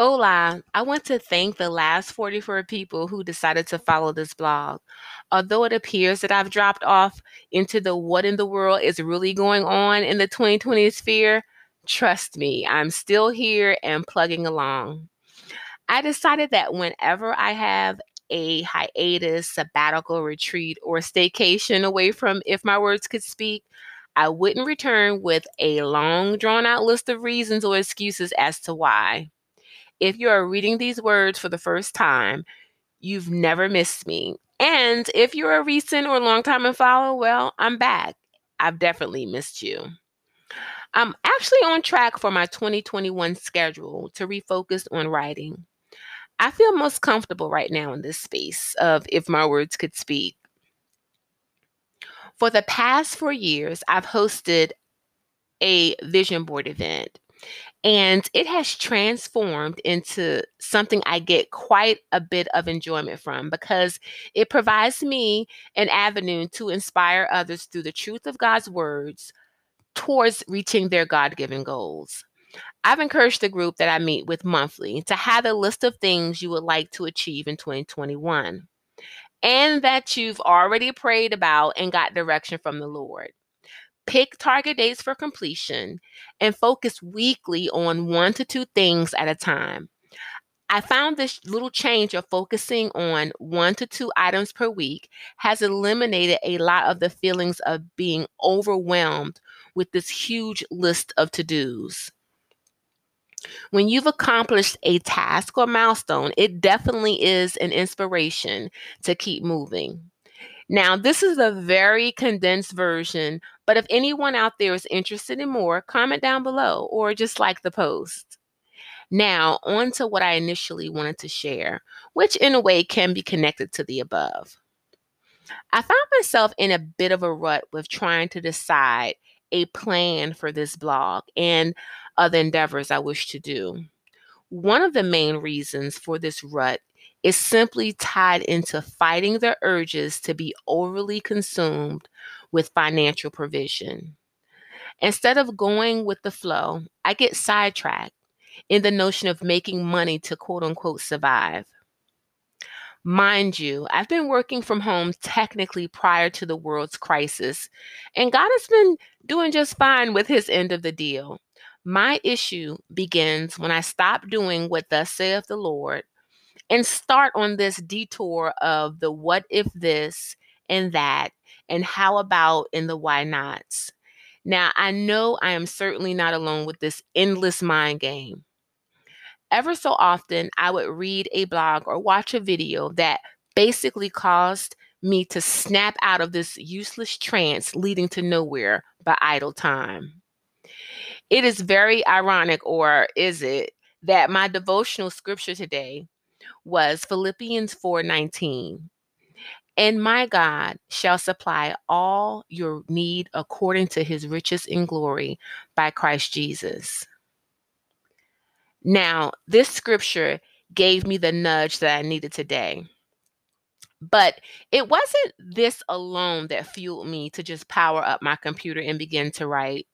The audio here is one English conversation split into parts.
Hola, I want to thank the last 44 people who decided to follow this blog. Although it appears that I've dropped off into the what in the world is really going on in the 2020 sphere, trust me, I'm still here and plugging along. I decided that whenever I have a hiatus, sabbatical retreat, or staycation away from If My Words Could Speak, I wouldn't return with a long, drawn out list of reasons or excuses as to why. If you are reading these words for the first time, you've never missed me. And if you're a recent or long time and follow, well, I'm back. I've definitely missed you. I'm actually on track for my 2021 schedule to refocus on writing. I feel most comfortable right now in this space of if my words could speak. For the past four years, I've hosted a vision board event. And it has transformed into something I get quite a bit of enjoyment from because it provides me an avenue to inspire others through the truth of God's words towards reaching their God given goals. I've encouraged the group that I meet with monthly to have a list of things you would like to achieve in 2021 and that you've already prayed about and got direction from the Lord. Pick target dates for completion and focus weekly on one to two things at a time. I found this little change of focusing on one to two items per week has eliminated a lot of the feelings of being overwhelmed with this huge list of to dos. When you've accomplished a task or milestone, it definitely is an inspiration to keep moving. Now, this is a very condensed version, but if anyone out there is interested in more, comment down below or just like the post. Now, on to what I initially wanted to share, which in a way can be connected to the above. I found myself in a bit of a rut with trying to decide a plan for this blog and other endeavors I wish to do. One of the main reasons for this rut is simply tied into fighting the urges to be overly consumed with financial provision. Instead of going with the flow, I get sidetracked in the notion of making money to quote unquote survive. Mind you, I've been working from home technically prior to the world's crisis, and God has been doing just fine with his end of the deal. My issue begins when I stop doing what thus saith the Lord and start on this detour of the what if this and that and how about and the why nots. Now, I know I am certainly not alone with this endless mind game. Ever so often, I would read a blog or watch a video that basically caused me to snap out of this useless trance leading to nowhere but idle time. It is very ironic, or is it, that my devotional scripture today was Philippians 4:19. And my God shall supply all your need according to his riches in glory by Christ Jesus. Now, this scripture gave me the nudge that I needed today. But it wasn't this alone that fueled me to just power up my computer and begin to write.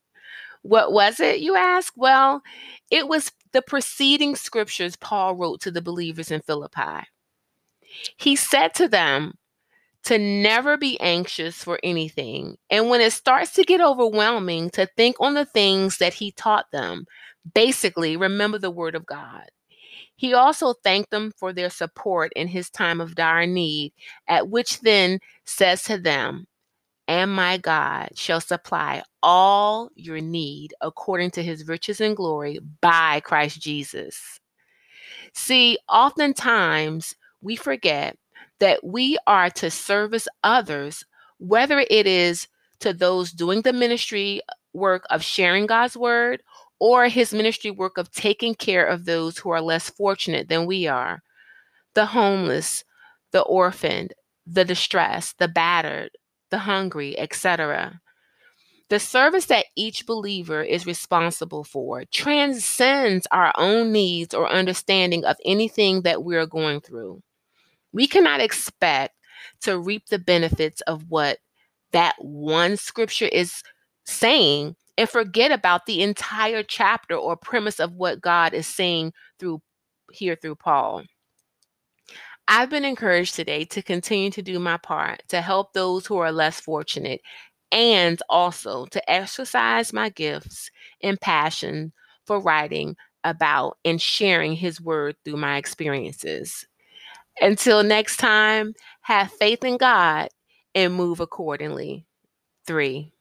What was it, you ask? Well, it was the preceding scriptures Paul wrote to the believers in Philippi. He said to them to never be anxious for anything. And when it starts to get overwhelming, to think on the things that he taught them. Basically, remember the word of God. He also thanked them for their support in his time of dire need, at which then says to them, and my God shall supply all your need according to his riches and glory by Christ Jesus. See, oftentimes we forget that we are to service others, whether it is to those doing the ministry work of sharing God's word or his ministry work of taking care of those who are less fortunate than we are the homeless, the orphaned, the distressed, the battered, the hungry, etc. The service that each believer is responsible for transcends our own needs or understanding of anything that we are going through. We cannot expect to reap the benefits of what that one scripture is saying and forget about the entire chapter or premise of what God is saying through here through Paul. I've been encouraged today to continue to do my part to help those who are less fortunate and also to exercise my gifts and passion for writing about and sharing His word through my experiences. Until next time, have faith in God and move accordingly. Three.